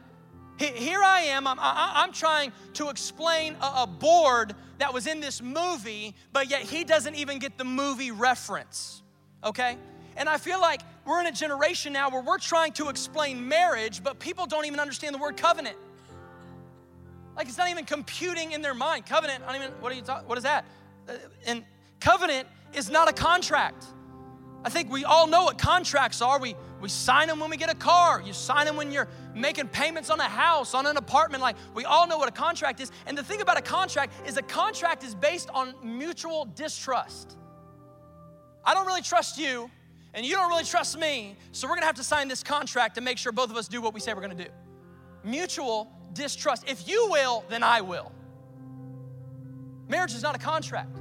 Here I am, I'm, I'm trying to explain a, board that was in this movie, but yet he doesn't even get the movie reference. Okay? And I feel like we're in a generation now where we're trying to explain marriage, but people don't even understand the word covenant. Like it's not even computing in their mind. Covenant, I don't even, what are you talking, what is that? Uh, and covenant is not a contract. I think we all know what contracts are. We, we sign them when we get a car. You sign them when you're making payments on a house, on an apartment. Like we all know what a contract is. And the thing about a contract is a contract is based on mutual distrust. I don't really trust you, and you don't really trust me, so we're gonna have to sign this contract to make sure both of us do what we say we're gonna do. Mutual distrust. If you will, then I will. Marriage is not a contract,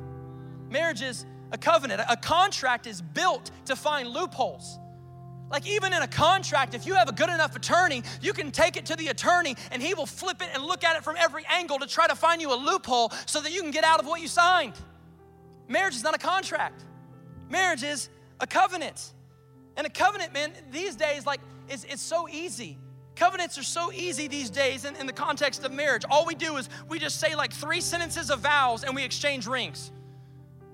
marriage is a covenant. A contract is built to find loopholes. Like, even in a contract, if you have a good enough attorney, you can take it to the attorney and he will flip it and look at it from every angle to try to find you a loophole so that you can get out of what you signed. Marriage is not a contract, marriage is a covenant. And a covenant, man, these days, like, it's, it's so easy. Covenants are so easy these days in, in the context of marriage. All we do is we just say like three sentences of vows and we exchange rings.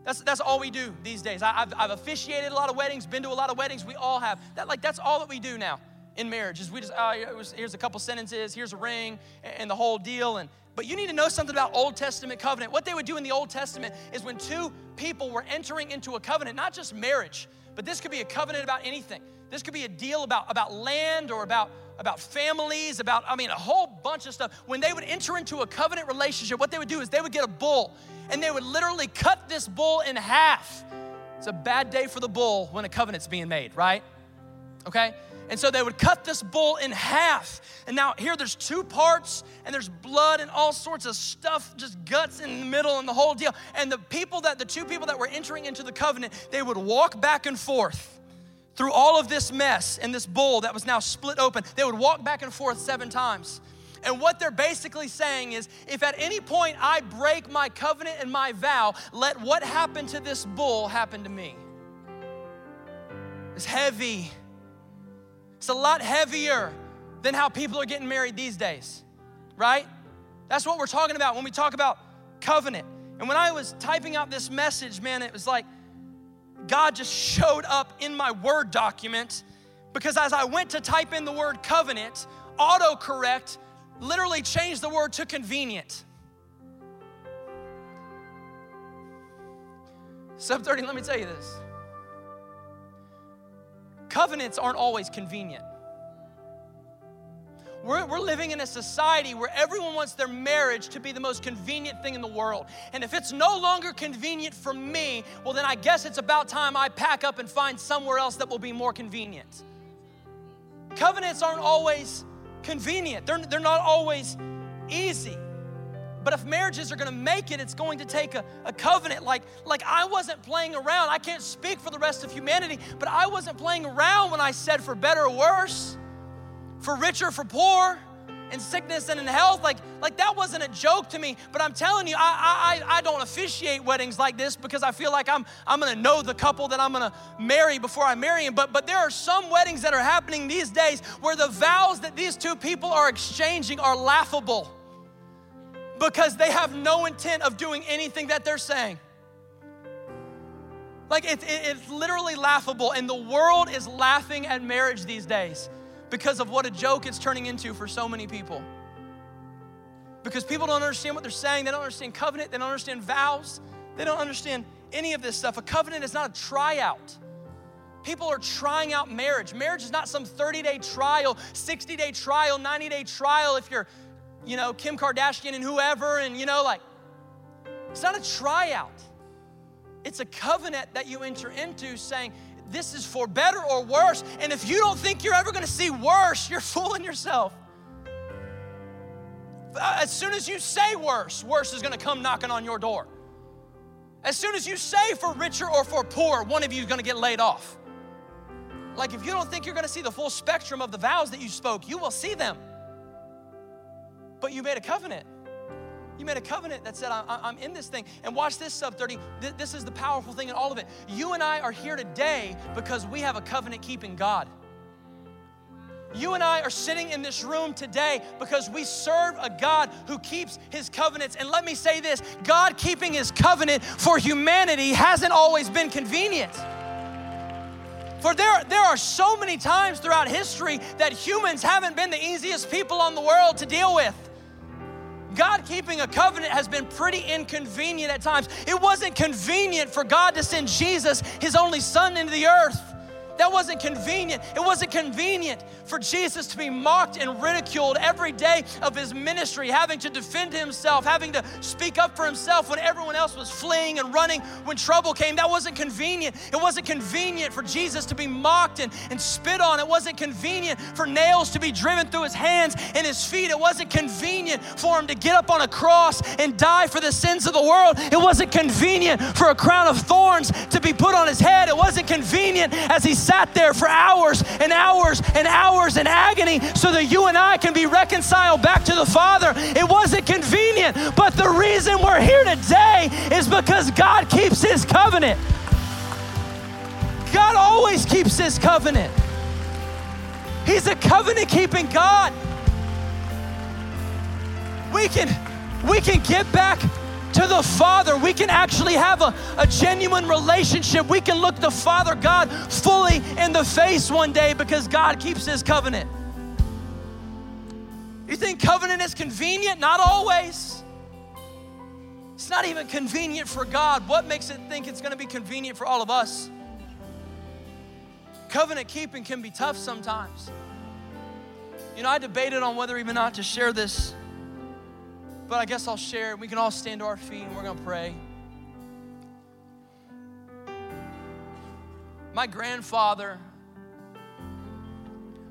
That's, that's all we do these days. I, have I've officiated a lot of weddings, been to a lot of weddings. We all have. That, like, that's all that we do now in marriage is we just, uh, here's a couple sentences, here's a ring, and the whole deal. And But you need to know something about Old Testament covenant. What they would do in the Old Testament is when two people were entering into a covenant, not just marriage, but this could be a covenant about anything. This could be a deal about, about land or about, about families, about, I mean, a whole bunch of stuff. When they would enter into a covenant relationship, what they would do is they would get a bull and they would literally cut this bull in half. It's a bad day for the bull when a covenant's being made, right? Okay? And so they would cut this bull in half. And now here there's two parts, and there's blood and all sorts of stuff, just guts in the middle and the whole deal. And the people that, the two people that were entering into the covenant, they would walk back and forth through all of this mess and this bull that was now split open. They would walk back and forth seven times. And what they're basically saying is if at any point I break my covenant and my vow, let what happened to this bull happen to me. It's heavy. It's a lot heavier than how people are getting married these days, right? That's what we're talking about when we talk about covenant. And when I was typing out this message, man, it was like God just showed up in my Word document because as I went to type in the word covenant, autocorrect literally changed the word to convenient. Sub 30, let me tell you this. Covenants aren't always convenient. we're, we're living in a society where everyone wants their marriage to be the most convenient thing in the world. And if it's no longer convenient for me, well, then I guess it's about time I pack up and find somewhere else that will be more convenient. Covenants aren't always convenient, they're, they're not always easy. But if marriages are gonna make it, it's going to take a, a covenant. Like, like I wasn't playing around. I can't speak for the rest of humanity, but I wasn't playing around when I said for better or worse, for richer, for poor, in sickness and in health. Like, like that wasn't a joke to me. But I'm telling you, I, I, I don't officiate weddings like this because I feel like I'm, I'm gonna know the couple that I'm gonna marry before I marry him. But, but there are some weddings that are happening these days where the vows that these two people are exchanging are laughable because they have no intent of doing anything that they're saying. Like it, it, it's literally laughable, and the world is laughing at marriage these days because of what a joke it's turning into for so many people. Because people don't understand what they're saying, they don't understand covenant, they don't understand vows, they don't understand any of this stuff. A covenant is not a tryout. People are trying out marriage. Marriage is not some 30 day trial, 60 day trial, 90 day trial if you're, you know, Kim Kardashian and whoever, and, you know, like, it's not a tryout. It's a covenant that you enter into saying, this is for better or worse. And if you don't think you're ever gonna see worse, you're fooling yourself. Uh, as soon as you say worse, worse is gonna come knocking on your door. As soon as you say for richer or for poor, one of you is gonna get laid off. Like if you don't think you're gonna see the full spectrum of the vows that you spoke, you will see them. But you made a covenant. You made a covenant that said, I'm in this thing. And watch this, sub 30. This is the powerful thing in all of it. You and I are here today because we have a covenant keeping God. You and I are sitting in this room today because we serve a God who keeps his covenants. And let me say this God keeping his covenant for humanity hasn't always been convenient. For there, there are so many times throughout history that humans haven't been the easiest people on the world to deal with. God keeping a covenant has been pretty inconvenient at times. It wasn't convenient for God to send Jesus, his only son, into the earth. That wasn't convenient. It wasn't convenient for Jesus to be mocked and ridiculed every day of his ministry, having to defend himself, having to speak up for himself when everyone else was fleeing and running when trouble came. That wasn't convenient. It wasn't convenient for Jesus to be mocked and, and spit on. It wasn't convenient for nails to be driven through his hands and his feet. It wasn't convenient for him to get up on a cross and die for the sins of the world. It wasn't convenient for a crown of thorns to be put on his head. It wasn't convenient as he sat there for hours and hours and hours in agony so that you and I can be reconciled back to the Father. It wasn't convenient, but the reason we're here today is because God keeps His covenant. God always keeps His covenant. He's a covenant keeping God. We can we can get back to the Father. We can actually have a, a genuine relationship. We can look the Father God fully in the face one day because God keeps His covenant. You think covenant is convenient? Not always. It's not even convenient for God. What makes it think it's going to be convenient for all of us? Covenant keeping can be tough sometimes. You know, I debated on whether even not to share this but I guess I'll share. We can all stand to our feet and we're going to pray. My grandfather,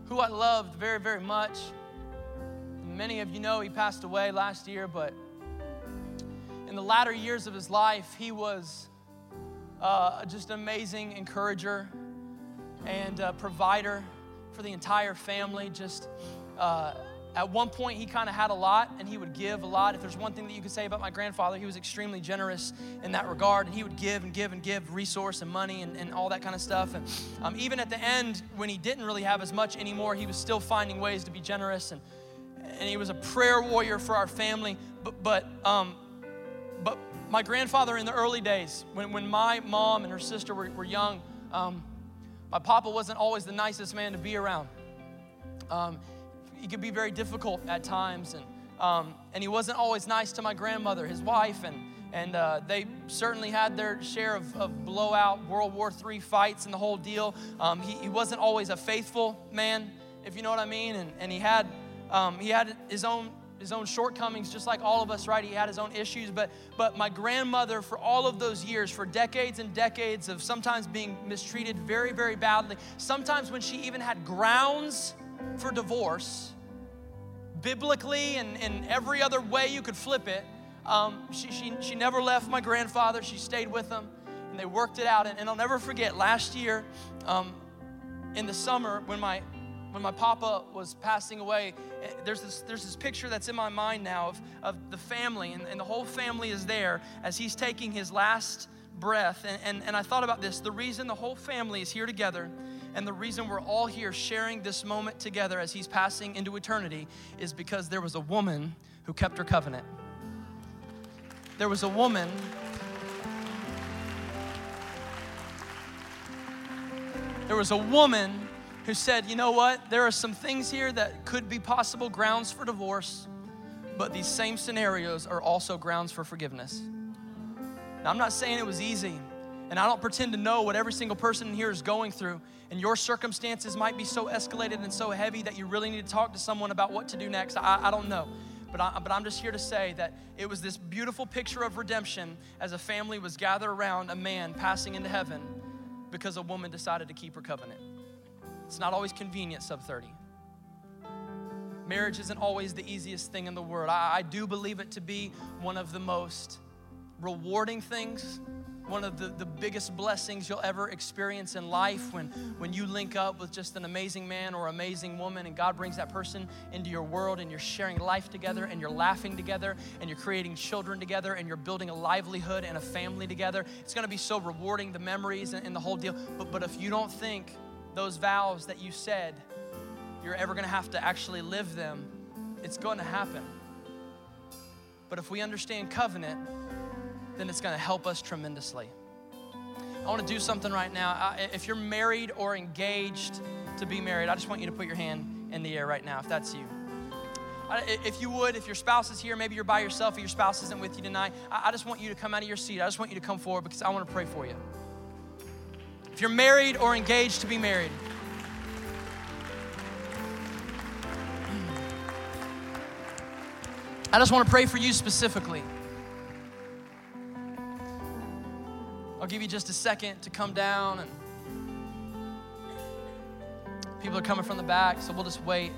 who I loved very, very much, many of you know he passed away last year, but in the latter years of his life, he was uh, just an amazing encourager and provider for the entire family. Just uh, at one point, he kind of had a lot and he would give a lot. If there's one thing that you could say about my grandfather, he was extremely generous in that regard. And he would give and give and give resource and money and, and all that kind of stuff. And um, even at the end, when he didn't really have as much anymore, he was still finding ways to be generous. And, and he was a prayer warrior for our family. But, but, um, but my grandfather in the early days, when, when my mom and her sister were, were young, um, my papa wasn't always the nicest man to be around. Um, he could be very difficult at times. And, um, and he wasn't always nice to my grandmother, his wife, and, and uh, they certainly had their share of, of, blowout World War III fights and the whole deal. Um, he, he, wasn't always a faithful man, if you know what I mean. And, and he had Um, he had his own his own shortcomings just like all of us right he had his own issues but but my grandmother for all of those years for decades and decades of sometimes being mistreated very very badly sometimes when she even had grounds for divorce biblically and, and every other way you could flip it um, she, she, she never left my grandfather. She stayed with him and they worked it out. And, and i'll never forget last year um, in the summer when my when my papa was passing away, eh, there's this, there's this picture that's in my mind now of, of the family, and, and the whole family is there as he's taking his last breath. And, and, and I thought about this. The reason the whole family is here together and the reason we're all here sharing this moment together as he's passing into eternity is because there was a woman who kept her covenant. There was a woman there was a woman who said, You know what? There are some things here that could be possible grounds for divorce, but these same scenarios are also grounds for forgiveness. Now, I'm not saying it was easy, and I don't pretend to know what every single person in here is going through. And your circumstances might be so escalated and so heavy that you really need to talk to someone about what to do next. I, I don't know. But, I, but I'm just here to say that it was this beautiful picture of redemption as a family was gathered around a man passing into heaven because a woman decided to keep her covenant. It's not always convenient, sub 30. Marriage isn't always the easiest thing in the world. I, I do believe it to be one of the most rewarding things one of the, the biggest blessings you'll ever experience in life when, when you link up with just an amazing man or amazing woman and God brings that person into your world and you're sharing life together and you're laughing together and you're creating children together and you're building a livelihood and a family together. It's gonna be so rewarding, the memories and, and the whole deal. But, but if you don't think those vows that you said you're ever gonna have to actually live them, it's gonna happen. But if we understand covenant, then it's gonna help us tremendously. I wanna do something right now. If you're married or engaged to be married, I just want you to put your hand in the air right now if that's you. If you would, if your spouse is here, maybe you're by yourself or your spouse isn't with you tonight, I just want you to come out of your seat. I just want you to come forward because I wanna pray for you. If you're married or engaged to be married, I just want to pray for you specifically. I'll give you just a second to come down and people are coming from the back, so we'll just wait.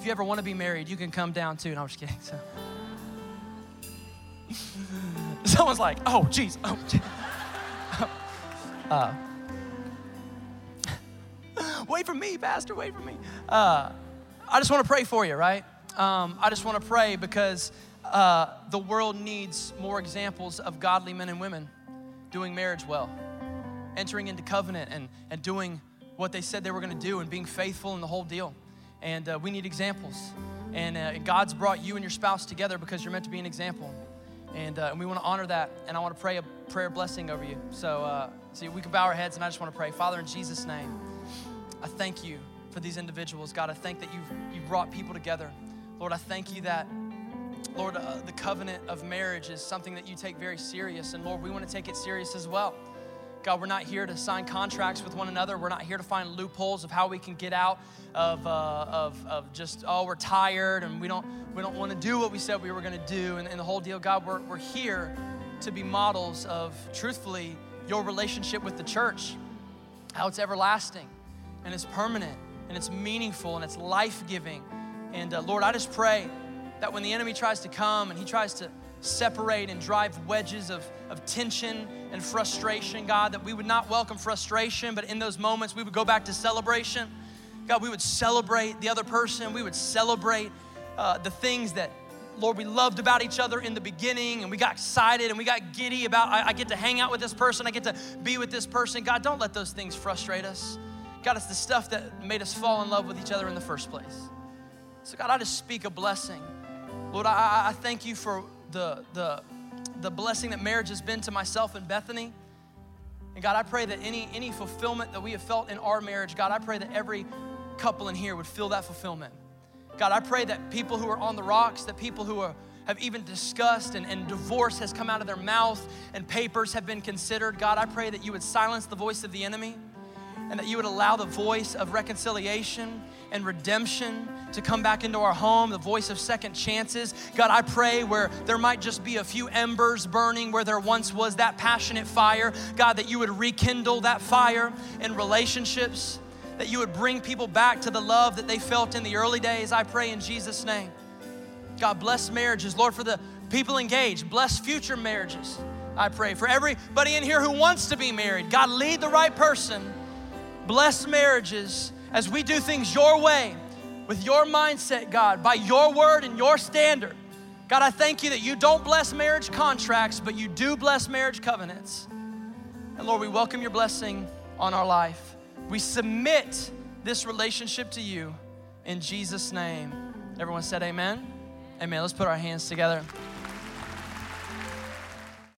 If you ever want to be married, you can come down too. No, I'm just kidding. So. Someone's like, oh, geez, oh, geez. uh, wait for me, Pastor, wait for me. Uh, I just want to pray for you, right? Um, I just want to pray because uh, the world needs more examples of godly men and women doing marriage well, entering into covenant and, and doing what they said they were going to do and being faithful in the whole deal. And uh, we need examples. And uh, God's brought you and your spouse together because you're meant to be an example and, uh, and we want to honor that. And I want to pray a prayer blessing over you. So, uh, see, we can bow our heads, and I just want to pray. Father, in Jesus' name, I thank you for these individuals. God, I thank that you've, you've brought people together. Lord, I thank you that, Lord, uh, the covenant of marriage is something that you take very serious. And Lord, we want to take it serious as well. God, we're not here to sign contracts with one another. We're not here to find loopholes of how we can get out of, uh, of, of just, oh, we're tired and we don't, we don't want to do what we said we were going to do. And, and the whole deal, God, we're, we're here to be models of, truthfully, your relationship with the church, how it's everlasting and it's permanent and it's meaningful and it's life giving. And uh, Lord, I just pray that when the enemy tries to come and he tries to separate and drive wedges of, of tension and frustration, God, that we would not welcome frustration, but in those moments we would go back to celebration. God, we would celebrate the other person, we would celebrate uh, the things that, Lord, we loved about each other in the beginning, and we got excited and we got giddy about, I, I get to hang out with this person, I get to be with this person. God, don't let those things frustrate us. God, it's the stuff that made us fall in love with each other in the first place. So, God, I just speak a blessing. Lord, I, I thank you for the, the, the blessing that marriage has been to myself and Bethany. And God, I pray that any, any fulfillment that we have felt in our marriage, God, I pray that every couple in here would feel that fulfillment. God, I pray that people who are on the rocks, that people who are have even discussed and, and divorce has come out of their mouth and papers have been considered. God, I pray that you would silence the voice of the enemy and that you would allow the voice of reconciliation and redemption to come back into our home, the voice of second chances. God, I pray where there might just be a few embers burning where there once was that passionate fire, God, that you would rekindle that fire in relationships, that you would bring people back to the love that they felt in the early days. I pray in Jesus' name. God, bless marriages. Lord, for the people engaged, bless future marriages. I pray for everybody in here who wants to be married. God, lead the right person. Bless marriages as we do things your way, with your mindset, God, by your word and your standard. God, I thank you that you don't bless marriage contracts, but you do bless marriage covenants. And Lord, we welcome your blessing on our life. We submit this relationship to you in Jesus' name. Everyone said, Amen. Amen. Let's put our hands together.